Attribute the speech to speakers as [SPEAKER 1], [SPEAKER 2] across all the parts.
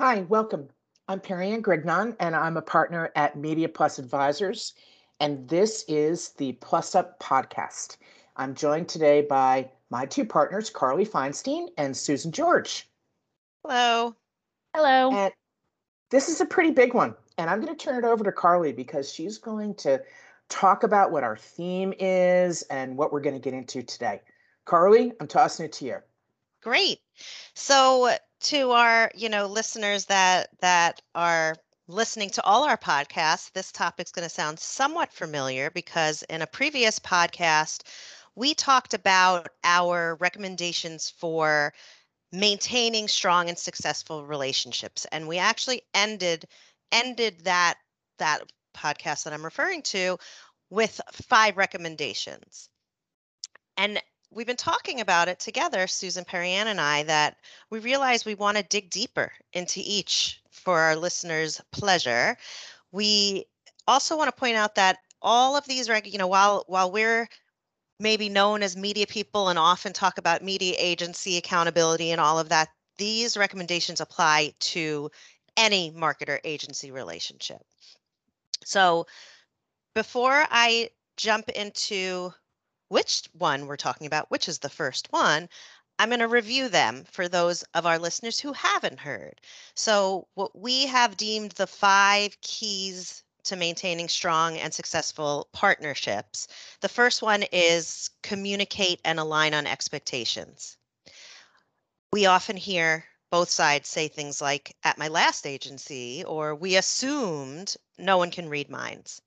[SPEAKER 1] Hi, welcome. I'm Perrianne Grignon, and I'm a partner at Media Plus Advisors, and this is the Plus Up podcast. I'm joined today by my two partners, Carly Feinstein and Susan George.
[SPEAKER 2] Hello.
[SPEAKER 3] Hello.
[SPEAKER 1] And this is a pretty big one, and I'm going to turn it over to Carly because she's going to talk about what our theme is and what we're going to get into today. Carly, I'm tossing it to you.
[SPEAKER 2] Great. So to our, you know, listeners that that are listening to all our podcasts, this topic's going to sound somewhat familiar because in a previous podcast, we talked about our recommendations for maintaining strong and successful relationships and we actually ended ended that that podcast that I'm referring to with five recommendations. And we've been talking about it together, Susan Perrianne and I, that we realize we want to dig deeper into each for our listeners' pleasure. We also want to point out that all of these, you know, while while we're maybe known as media people and often talk about media agency accountability and all of that, these recommendations apply to any marketer agency relationship. So before I jump into which one we're talking about, which is the first one, I'm going to review them for those of our listeners who haven't heard. So, what we have deemed the five keys to maintaining strong and successful partnerships. The first one is communicate and align on expectations. We often hear both sides say things like, at my last agency, or we assumed no one can read minds.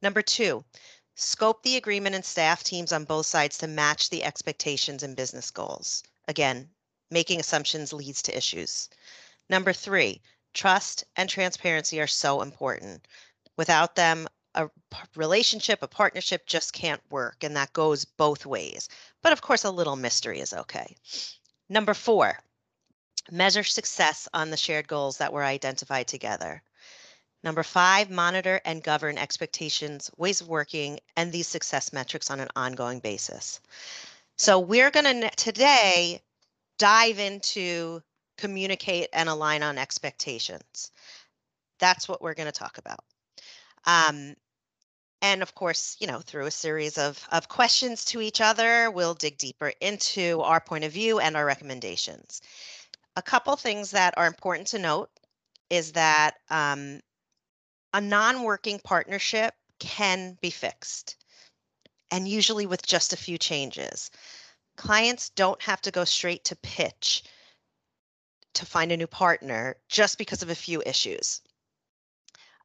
[SPEAKER 2] Number two, scope the agreement and staff teams on both sides to match the expectations and business goals. Again, making assumptions leads to issues. Number three, trust and transparency are so important. Without them, a relationship, a partnership just can't work, and that goes both ways. But of course, a little mystery is okay. Number four, measure success on the shared goals that were identified together. Number five, monitor and govern expectations, ways of working, and these success metrics on an ongoing basis. So we're going to today dive into communicate and align on expectations. That's what we're going to talk about. Um, and of course, you know, through a series of, of questions to each other, we'll dig deeper into our point of view and our recommendations. A couple things that are important to note is that um, a non-working partnership can be fixed and usually with just a few changes. Clients don't have to go straight to pitch to find a new partner just because of a few issues.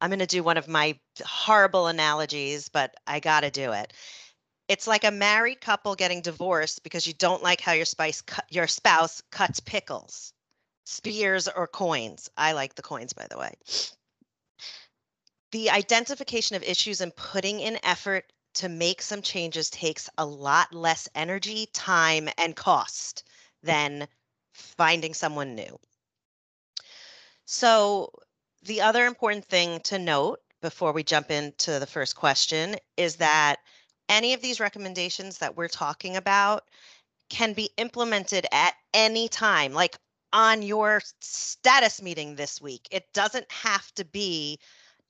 [SPEAKER 2] I'm going to do one of my horrible analogies, but I got to do it. It's like a married couple getting divorced because you don't like how your spice your spouse cuts pickles, spears or coins. I like the coins by the way the identification of issues and putting in effort to make some changes takes a lot less energy, time, and cost than finding someone new. So, the other important thing to note before we jump into the first question is that any of these recommendations that we're talking about can be implemented at any time, like on your status meeting this week. It doesn't have to be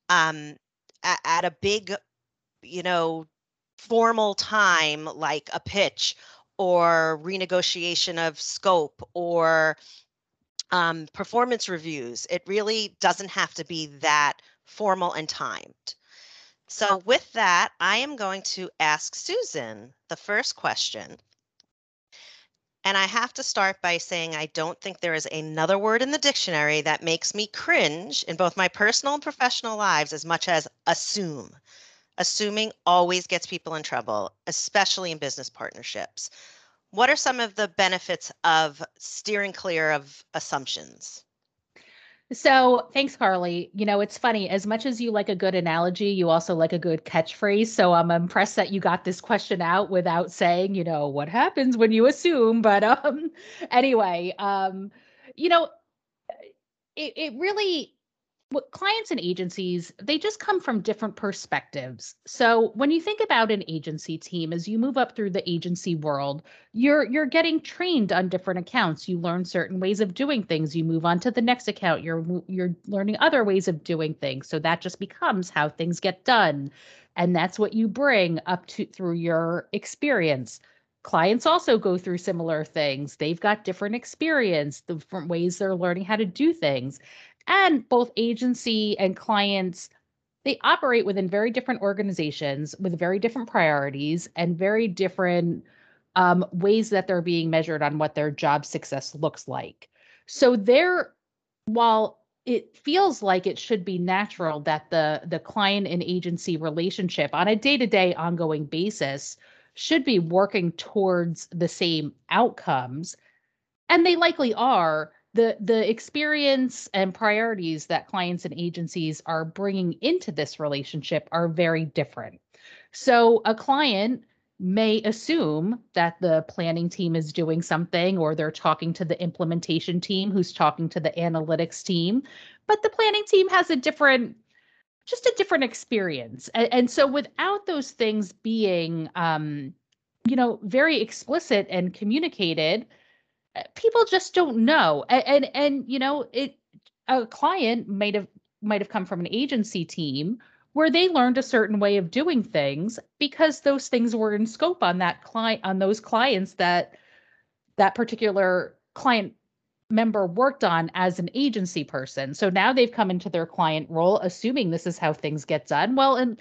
[SPEAKER 2] um, at, at a big, you know, formal time like a pitch or renegotiation of scope or um, performance reviews. It really doesn't have to be that formal and timed. So, with that, I am going to ask Susan the first question. And I have to start by saying I don't think there is another word in the dictionary that makes me cringe in both my personal and professional lives as much as assume. Assuming always gets people in trouble, especially in business partnerships. What are some of the benefits of steering clear of assumptions?
[SPEAKER 3] So thanks, Carly. You know, it's funny. As much as you like a good analogy, you also like a good catchphrase. So I'm impressed that you got this question out without saying, you know, what happens when you assume. But um, anyway, um, you know, it, it really what clients and agencies they just come from different perspectives. So when you think about an agency team as you move up through the agency world you're you're getting trained on different accounts. You learn certain ways of doing things. You move on to the next account. You're you're learning other ways of doing things. So that just becomes how things get done. And that's what you bring up to through your experience. Clients also go through similar things. They've got different experience different ways they're learning how to do things and both agency and clients they operate within very different organizations with very different priorities and very different um, ways that they're being measured on what their job success looks like. So they're while it feels like it should be natural that the the client and agency relationship on a day-to-day ongoing basis should be working towards the same outcomes and they likely are the the experience and priorities that clients and agencies are bringing into this relationship are very different. So a client may assume that the planning team is doing something or they're talking to the implementation team who's talking to the analytics team but the planning team has a different just a different experience. And, and so without those things being um you know very explicit and communicated people just don't know. And, and and, you know it a client might have might have come from an agency team where they learned a certain way of doing things because those things were in scope on that client on those clients that that particular client member worked on as an agency person. So now they've come into their client role assuming this is how things get done. Well and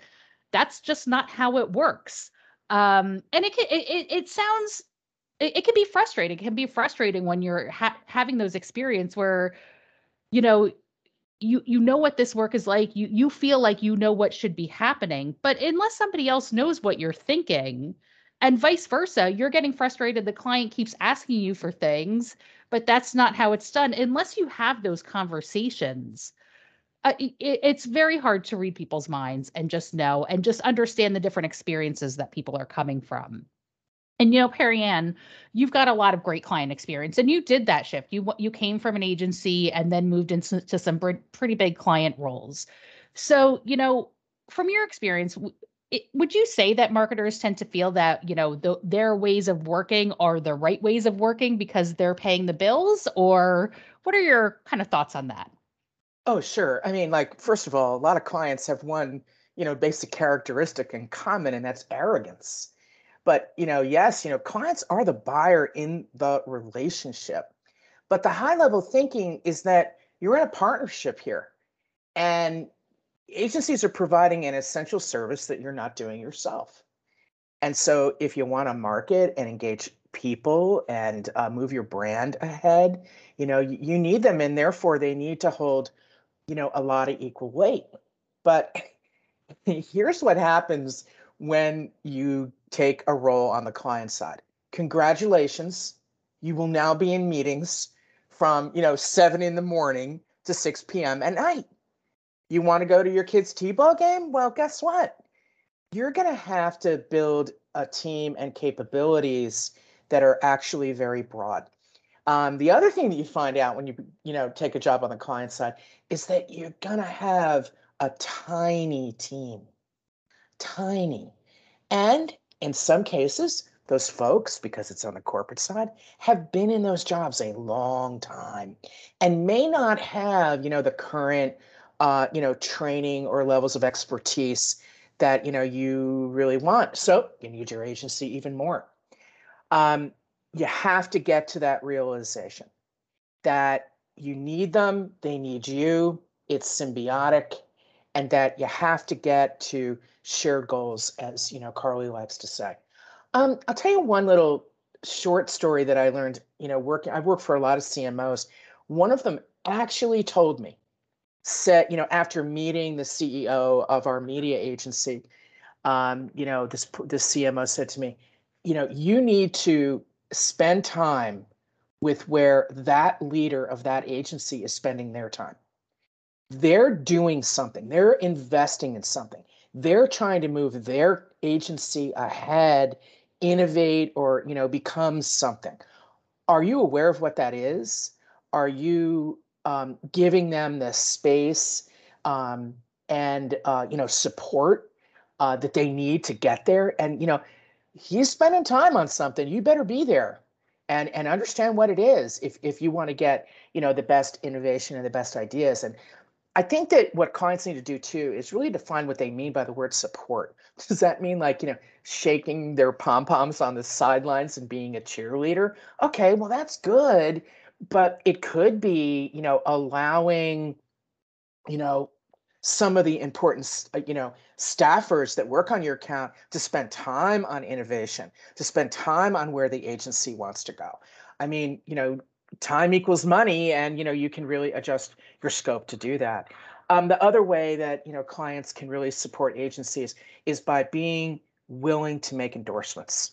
[SPEAKER 3] that's just not how it works. Um and it can it, it sounds it, it can be frustrating. It can be frustrating when you're ha- having those experience where, you know, you you know what this work is like. You you feel like you know what should be happening, but unless somebody else knows what you're thinking, and vice versa, you're getting frustrated. The client keeps asking you for things, but that's not how it's done. Unless you have those conversations, uh, it, it's very hard to read people's minds and just know and just understand the different experiences that people are coming from. And you know, Perrianne, you've got a lot of great client experience, and you did that shift. You you came from an agency and then moved into some pretty big client roles. So, you know, from your experience, it, would you say that marketers tend to feel that you know the, their ways of working are the right ways of working because they're paying the bills, or what are your kind of thoughts on that?
[SPEAKER 1] Oh, sure. I mean, like first of all, a lot of clients have one you know basic characteristic in common, and that's arrogance but you know, yes, you know, clients are the buyer in the relationship. But the high level thinking is that you're in a partnership here. And agencies are providing an essential service that you're not doing yourself. And so if you want to market and engage people and uh, move your brand ahead, you know, you, need them and therefore they need to hold, you know, a lot of equal weight. But here's what happens when you take a role on the client side. Congratulations. You will now be in meetings from, you know, 7 in the morning to 6 p.m. at night. You want to go to your kid's T-ball game? Well, guess what? You're going to have to build a team and capabilities that are actually very broad. Um, the other thing that you find out when you you know take a job on the client side is that you're gonna have a tiny team, tiny, and in some cases, those folks, because it's on the corporate side, have been in those jobs a long time and may not have, you know, the current, uh, you know, training or levels of expertise that, you know, you really want. So you need your agency even more. Um, you have to get to that realization that you need them, they need you, it's symbiotic, and that you have to get to shared goals, as you know, Carly likes to say. Um, I'll tell you one little short story that I learned. You know, working. I've worked for a lot of CMOs. One of them actually told me, said, you know, after meeting the CEO of our media agency, um, you know, this this CMO said to me, you know, you need to spend time with where that leader of that agency is spending their time. They're doing something. They're investing in something they're trying to move their agency ahead innovate or you know become something are you aware of what that is are you um, giving them the space um, and uh, you know support uh, that they need to get there. And you know, he's spending time on something. You better be there and and understand what it is if if you want to get you know the best innovation and the best ideas. And I think that what clients need to do too is really define what they mean by the word support. Does that mean like, you know, shaking their pom poms on the sidelines and being a cheerleader? Okay, well, that's good. But it could be, you know, allowing, you know, some of the important, uh, you know, staffers that work on your account to spend time on innovation, to spend time on where the agency wants to go. I mean, you know, time equals money and you know you can really adjust your scope to do that. Um, the other way that you know clients can really support agencies is by being willing to make endorsements.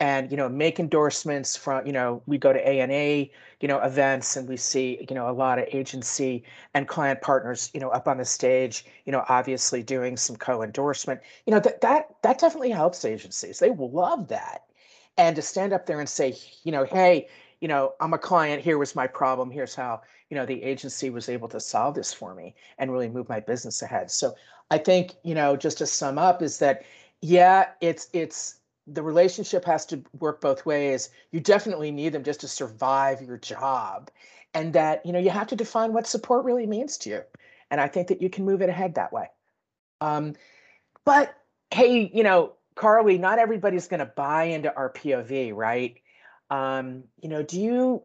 [SPEAKER 1] And you know make endorsements from you know we go to ANA you know events and we see you know a lot of agency and client partners you know up on the stage you know obviously doing some co-endorsement. You know that that that definitely helps agencies. They love that. And to stand up there and say you know hey you know, I'm a client, here was my problem, here's how, you know, the agency was able to solve this for me and really move my business ahead. So I think, you know, just to sum up is that yeah, it's it's the relationship has to work both ways. You definitely need them just to survive your job. And that, you know, you have to define what support really means to you. And I think that you can move it ahead that way. Um, but hey, you know, Carly, not everybody's going to buy into our POV, right? Um, you know, do you,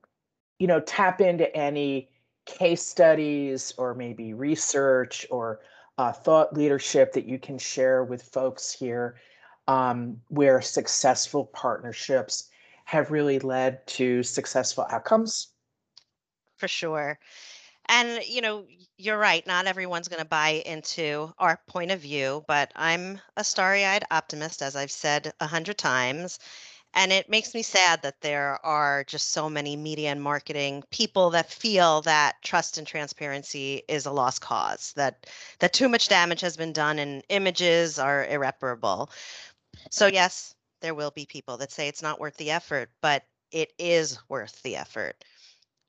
[SPEAKER 1] you know, tap into any case studies or maybe research or uh, thought leadership that you can share with folks here um, where successful partnerships have really led to successful outcomes?
[SPEAKER 2] For sure. And, you know, you're right. Not everyone's going to buy into our point of view, but I'm a starry eyed optimist, as I've said a hundred times. And it makes me sad that there are just so many media and marketing people that feel that trust and transparency is a lost cause, that that too much damage has been done and images are irreparable. So yes, there will be people that say it's not worth the effort, but it is worth the effort.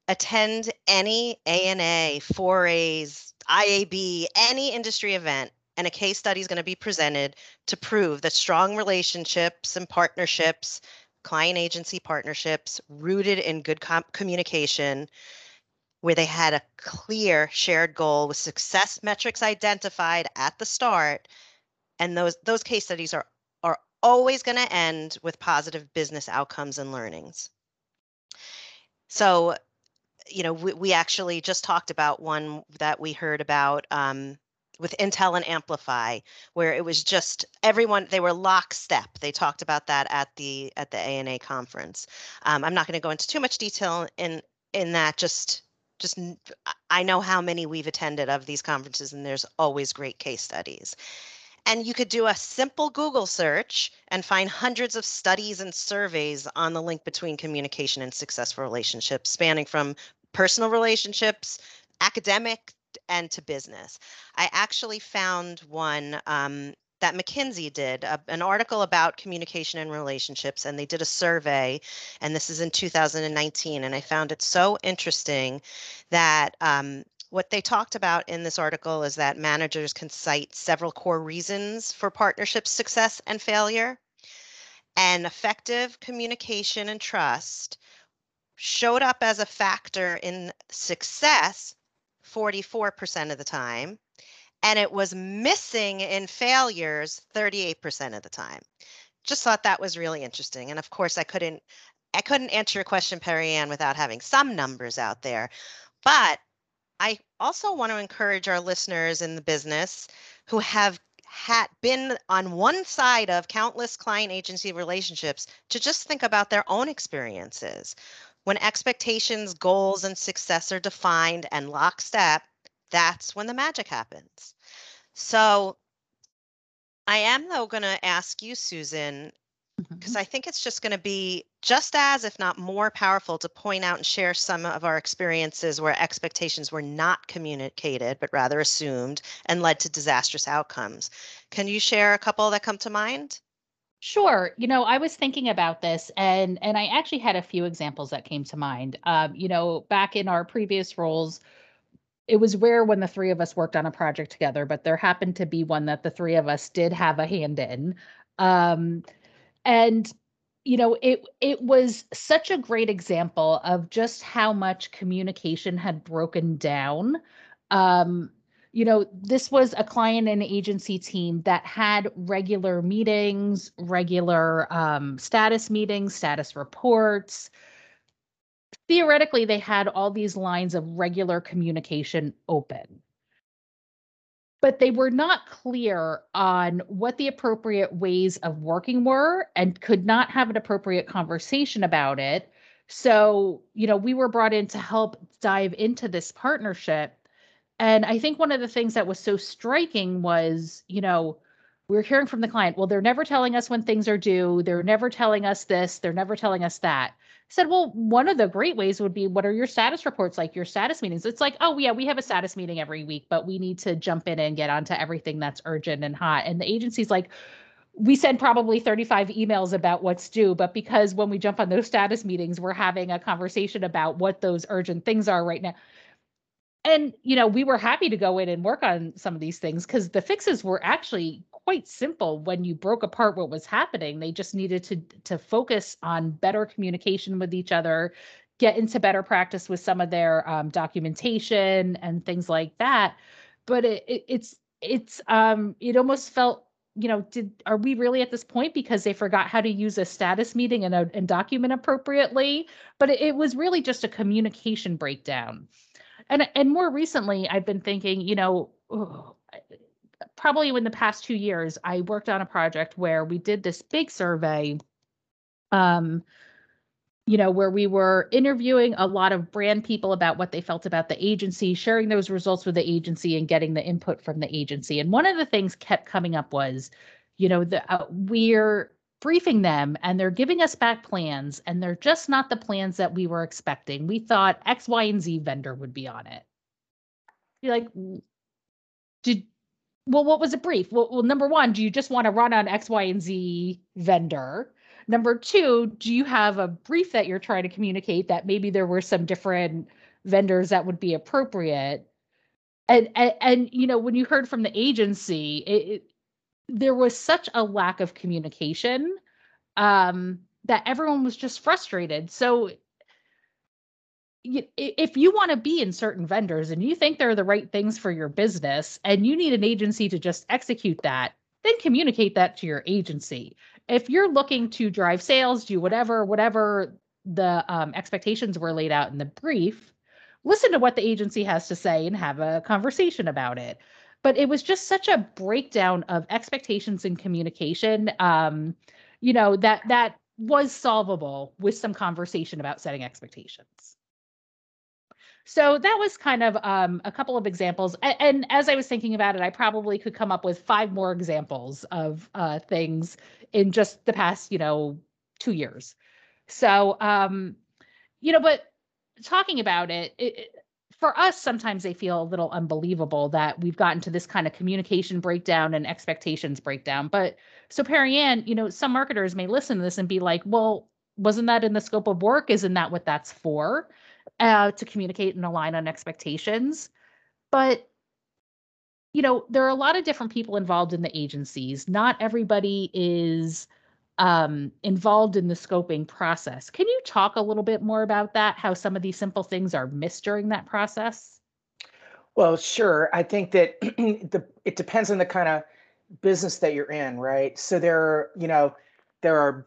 [SPEAKER 2] Attend any ANA, 4As, IAB, any industry event and a case study is going to be presented to prove that strong relationships and partnerships, client agency partnerships rooted in good com- communication, where they had a clear shared goal with success metrics identified at the start, and those those case studies are are always going to end with positive business outcomes and learnings. So, you know, we, we actually just talked about one that we heard about um, with Intel and Amplify, where it was just everyone they were lockstep. They talked about that at the at the ANA conference. Um, I'm not going to go into too much detail in in that. Just just I know how many we've attended of these conferences, and there's always great case studies. And you could do a simple Google search and find hundreds of studies and surveys on the link between communication and successful relationships, spanning from personal relationships, academic and to business. I actually found one um, that McKinsey did, a, an article about communication and relationships, and they did a survey, and this is in 2019. And I found it so interesting that um, what they talked about in this article is that managers can cite several core reasons for partnership success and failure. And effective communication and trust showed up as a factor in success 44% of the time and it was missing in failures 38% of the time. Just thought that was really interesting and of course i couldn't i couldn't answer your question Perrianne without having some numbers out there but i also want to encourage our listeners in the business who have had been on one side of countless client agency relationships to just think about their own experiences when expectations, goals, and success are defined and lockstep, that's when the magic happens. So I am, though, going to ask you, Susan, because mm-hmm. I think it's just going to be just as, if not more powerful, to point out and share some of our experiences where expectations were not communicated, but rather assumed and led to disastrous outcomes. Can you share a couple that come to mind?
[SPEAKER 3] Sure. You know, I was thinking about this and and I actually had a few examples that came to mind. Um, you know, back in our previous roles, it was rare when the three of us worked on a project together, but there happened to be one that the three of us did have a hand in. Um, and you know, it it was such a great example of just how much communication had broken down. Um, you know, this was a client and agency team that had regular meetings, regular um, status meetings, status reports, theoretically they had all these lines of regular communication open. But they were not clear on what the appropriate ways of working were and could not have an appropriate conversation about it. So you know we were brought in to help dive into this partnership and i think one of the things that was so striking was you know we're hearing from the client well they're never telling us when things are due they're never telling us this they're never telling us that said, well, one of the great ways would be what are your status reports like, your status meetings? It's like, oh, yeah, we have a status meeting every week, but we need to jump in and get onto everything that's urgent and hot. And the agency's like, we send probably 35 emails about what's due, but because when we jump on those status meetings, we're having a conversation about what those urgent things are right now. And, you know, we were happy to go in and work on some of these things because the fixes were actually quite simple when you broke apart what was happening. They just needed to to focus on better communication with each other, get into better practice with some of their um, documentation and things like that. But it, it, it's it's um it almost felt you know did are we really at this point because they forgot how to use a status meeting and, a, and document appropriately but it, it was really just a communication breakdown and and more recently i've been thinking you know probably in the past two years, I worked on a project where we did this big survey, um, you know, where we were interviewing a lot of brand people about what they felt about the agency, sharing those results with the agency, and getting the input from the agency. And one of the things kept coming up was, you know, the uh, we're briefing them and they're giving us back plans and they're just not the plans that we were expecting. We thought X, Y, and Z vendor would be on it. You're like, did well, what was a brief? Well, well, number one, do you just want to run on X, Y, and Z vendor? Number two, do you have a brief that you're trying to communicate that maybe there were some different vendors that would be appropriate? And and, and you know, when you heard from the agency, it, it, there was such a lack of communication um, that everyone was just frustrated. So if you want to be in certain vendors and you think they're the right things for your business and you need an agency to just execute that, then communicate that to your agency. If you're looking to drive sales, do whatever, whatever the um, expectations were laid out in the brief, listen to what the agency has to say and have a conversation about it. But it was just such a breakdown of expectations and communication, um, you know, that that was solvable with some conversation about setting expectations. So that was kind of um, a couple of examples. And, and, as I was thinking about it, I probably could come up with five more examples of uh, things in just the past, you know, two years. So, um, you know, but talking about it, it, for us, sometimes they feel a little unbelievable that we've gotten to this kind of communication breakdown and expectations breakdown. But so, Perrianne, you know, some marketers may listen to this and be like, well, wasn't that in the scope of work? Isn't that what that's for? uh, to communicate and align on expectations. But you know, there are a lot of different people involved in the agencies. Not everybody is um, involved in the scoping process. Can you talk a little bit more about that? How some of these simple things are missed during that process?
[SPEAKER 1] Well, sure. I think that the it depends on the kind of business that you're in, right? So there are, you know, there are,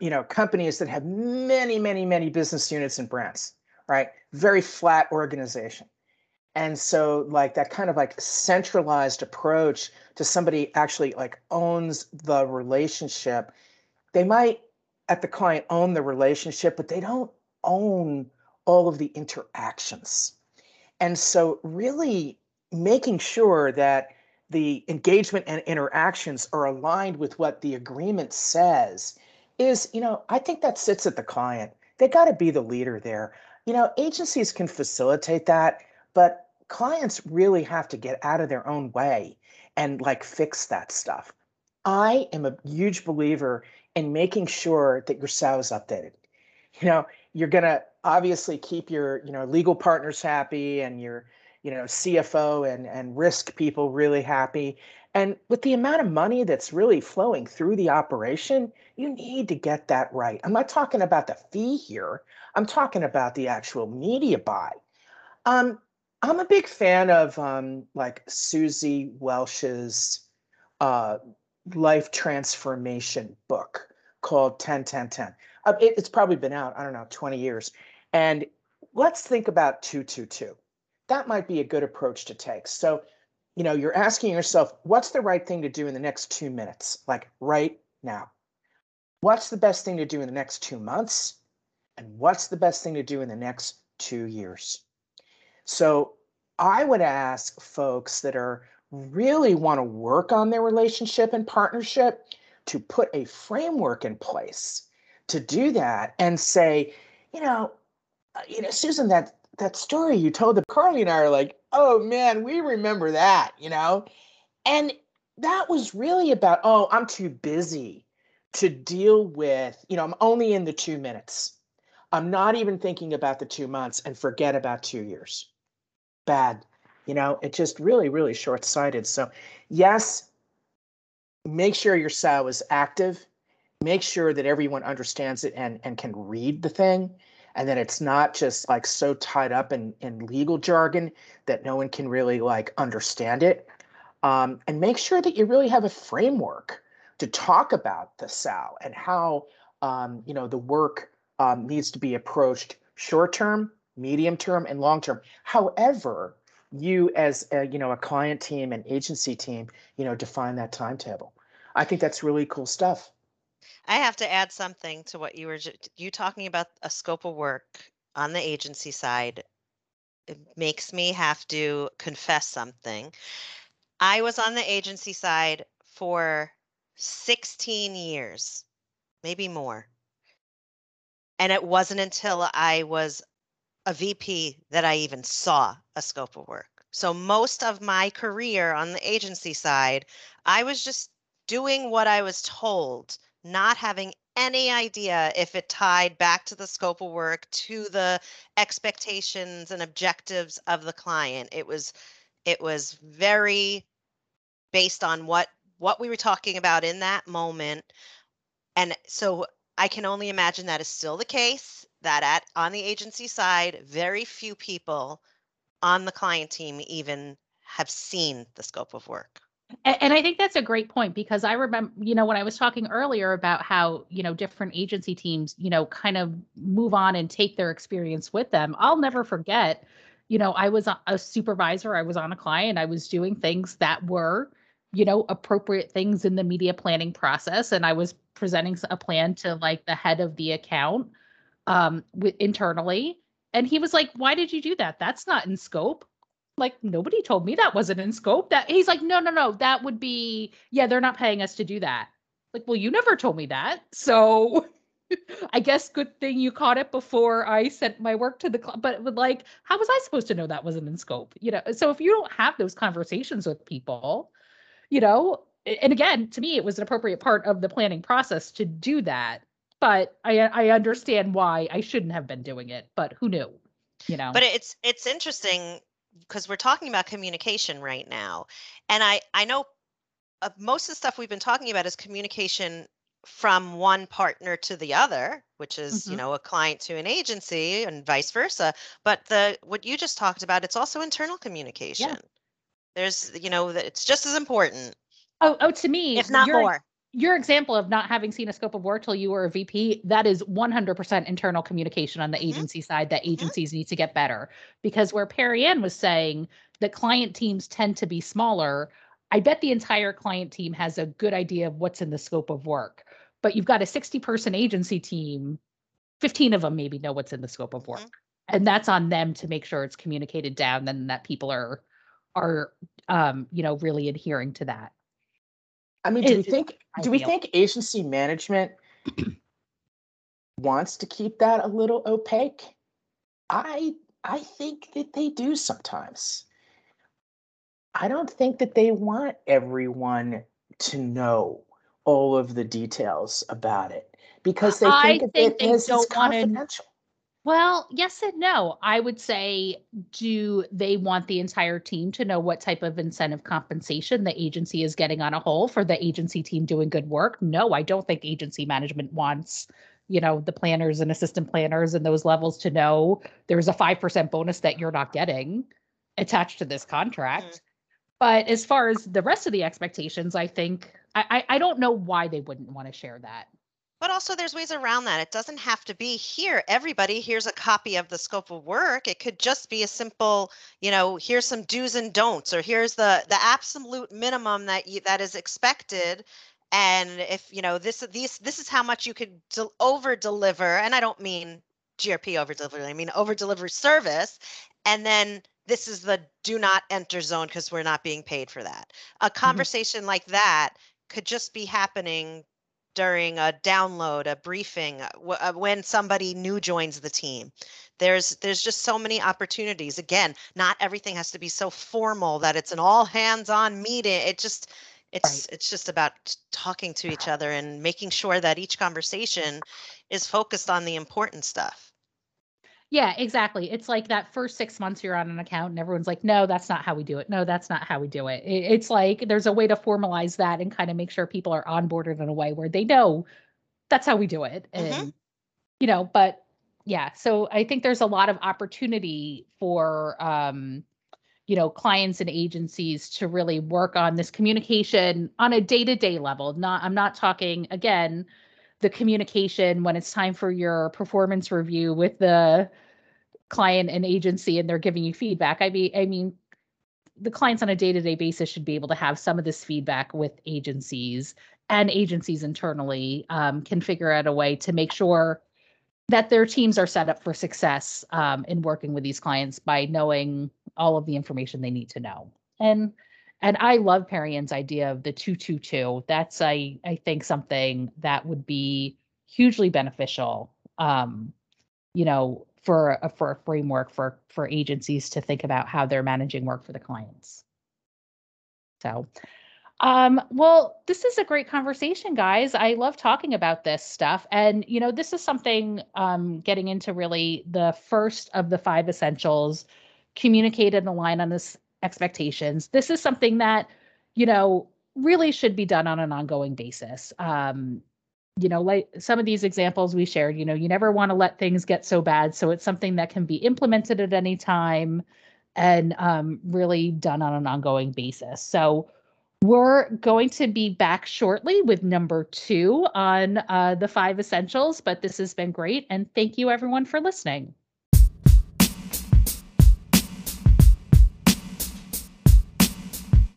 [SPEAKER 1] you know, companies that have many, many, many business units and brands right? Very flat organization. And so like that kind of like centralized approach to somebody actually like owns the relationship. They might at the client own the relationship, but they don't own all of the interactions. And so really making sure that the engagement and interactions are aligned with what the agreement says is, you know, I think that sits at the client. They got to be the leader there. You know, agencies can facilitate that, but clients really have to get out of their own way and like fix that stuff. I am a huge believer in making sure that your SOW is updated. You know, you're going to obviously keep your, you know, legal partners happy and your you know, CFO and, and risk people really happy. And with the amount of money that's really flowing through the operation, you need to get that right. I'm not talking about the fee here. I'm talking about the actual media buy. Um, I'm a big fan of um, like Suzy Welch's uh, life transformation book called 10 10 10. Uh, it, it's probably been out, I don't know, 20 years. And let's think about 222. That might be a good approach to take. So, you know, you're asking yourself, what's the right thing to do in the next two minutes? Like right now. What's the best thing to do in the next two months? And what's the best thing to do in the next two years? So I would ask folks that are really want to work on their relationship and partnership to put a framework in place to do that and say, you know, uh, you know, Susan, that that story you told the Carly and I are like, oh man, we remember that, you know? And that was really about, oh, I'm too busy to deal with, you know, I'm only in the two minutes. I'm not even thinking about the two months and forget about two years. Bad. You know, it just really, really short sighted. So, yes, make sure your SOW is active. Make sure that everyone understands it and, and can read the thing and that it's not just like so tied up in, in legal jargon that no one can really like understand it. Um, and make sure that you really have a framework to talk about the SOW and how um, you know the work um, needs to be approached short term, medium term, and long term. However, you as a, you know a client team and agency team, you know, define that timetable. I think that's really cool stuff.
[SPEAKER 2] I have to add something to what you were you talking about a scope of work on the agency side. It makes me have to confess something. I was on the agency side for 16 years, maybe more. And it wasn't until I was a VP that I even saw a scope of work. So most of my career on the agency side, I was just doing what I was told, not having any idea if it tied back to the scope of work, to the expectations and objectives of the client. It was it was very based on what what we were talking about in that moment. And so I can only imagine that is still the case that at on the agency side, very few people on the client team even have seen the scope of work.
[SPEAKER 3] And, I think that's a great point because I remember, you know, when I was talking earlier about how, you know, different agency teams, you know, kind of move on and take their experience with them. I'll never forget, you know, I was a supervisor, I was on a client, I was doing things that were, you know, appropriate things in the media planning process. And I was presenting a plan to like the head of the account um with internally. And he was like, Why did you do that? That's not in scope. Like nobody told me that wasn't in scope. That he's like no no no that would be yeah they're not paying us to do that. Like well you never told me that. So i guess good thing you caught it before i sent my work to the club but like how was i supposed to know that wasn't in scope? You know so if you don't have those conversations with people you know and again to me it was an appropriate part of the planning process to do that but i i understand why i shouldn't have been doing it but who knew you know?
[SPEAKER 2] But it's it's interesting because we're talking about communication right now. And i i know uh, most of the stuff we've been talking about is communication from one partner to the other which is mm-hmm. you know a client to an agency and vice versa. But the what you just talked about it's also internal communication. Yeah. there's you know it's just as important.
[SPEAKER 3] Oh oh to me
[SPEAKER 2] if not more
[SPEAKER 3] your example of not having seen a scope of work till you were a VP, that is 100% internal communication on the mm-hmm. agency side that mm-hmm. agencies mm-hmm. need to get better. Because where Perrianne was saying that client teams tend to be smaller, I bet the entire client team has a good idea of what's in the scope of work. But you've got a 60 person agency team, 15 of them maybe know what's in the scope of work. Mm-hmm. And that's on them to make sure it's communicated down and that people are are um, you know, really adhering to that.
[SPEAKER 1] I mean, do we think do we think agency management wants to keep that a little opaque? I I think that they do sometimes. I don't think that they want everyone to know all of the details about it because they think, I think
[SPEAKER 3] they don't confidential. Well, yes and no. I would say, do they want the entire team to know what type of incentive compensation the agency is getting on a whole for the agency team doing good work? No, I don't think agency management wants, you know, the planners and assistant planners and those levels to know there's a 5% bonus that you're not getting attached to this contract. Mm-hmm. But as far as the rest of the expectations, I think I, I don't know why they wouldn't want to share that.
[SPEAKER 2] But also, there's ways around that. It doesn't have to be here. Everybody, here's a copy of the scope of work. It could just be a simple, you know, here's some do's and don'ts, or here's the the absolute minimum that you, that is expected. And if you know this, these, this is how much you could del- over deliver. And I don't mean GRP over delivery. I mean over delivery service. And then this is the do not enter zone because we're not being paid for that. A mm-hmm. conversation mm-hmm. like that could just be happening during a download, a briefing, uh, uh, when somebody new joins the team. There's there's just so many opportunities. Again, not everything has to be so formal that it's an all hands on meeting. It just it's right. it's just about talking to each other and making sure that each conversation is focused on the important stuff.
[SPEAKER 3] Yeah, exactly. It's like that first six months you're on an account and everyone's like, no, that's not how we do it. No, that's not how we do it. It's like there's a way to formalize that and kind of make sure people are onboarded in a way where they know that's how we do it. Mm-hmm. And, you know, but yeah, so I think there's a lot of opportunity for, um, you know, clients and agencies to really work on this communication on a day to day level. Not, I'm not talking again, the communication when it's time for your performance review with the client and agency and they're giving you feedback. I mean, I mean, the clients on a day-to-day basis should be able to have some of this feedback with agencies and agencies internally um, can figure out a way to make sure that their teams are set up for success um, in working with these clients by knowing all of the information they need to know. And and I love Perrianne's idea of the 222. That's I I think something that would be hugely beneficial um, you know, for a for a framework for for agencies to think about how they're managing work for the clients. So um, well, this is a great conversation, guys. I love talking about this stuff. And, you know, this is something um, getting into really the first of the five essentials communicate and align on this expectations. This is something that, you know, really should be done on an ongoing basis. Um, you know, like some of these examples we shared, you know, you never want to let things get so bad. So it's something that can be implemented at any time and um, really done on an ongoing basis. So we're going to be back shortly with number two on uh, the five essentials, but this has been great. And thank you everyone for listening.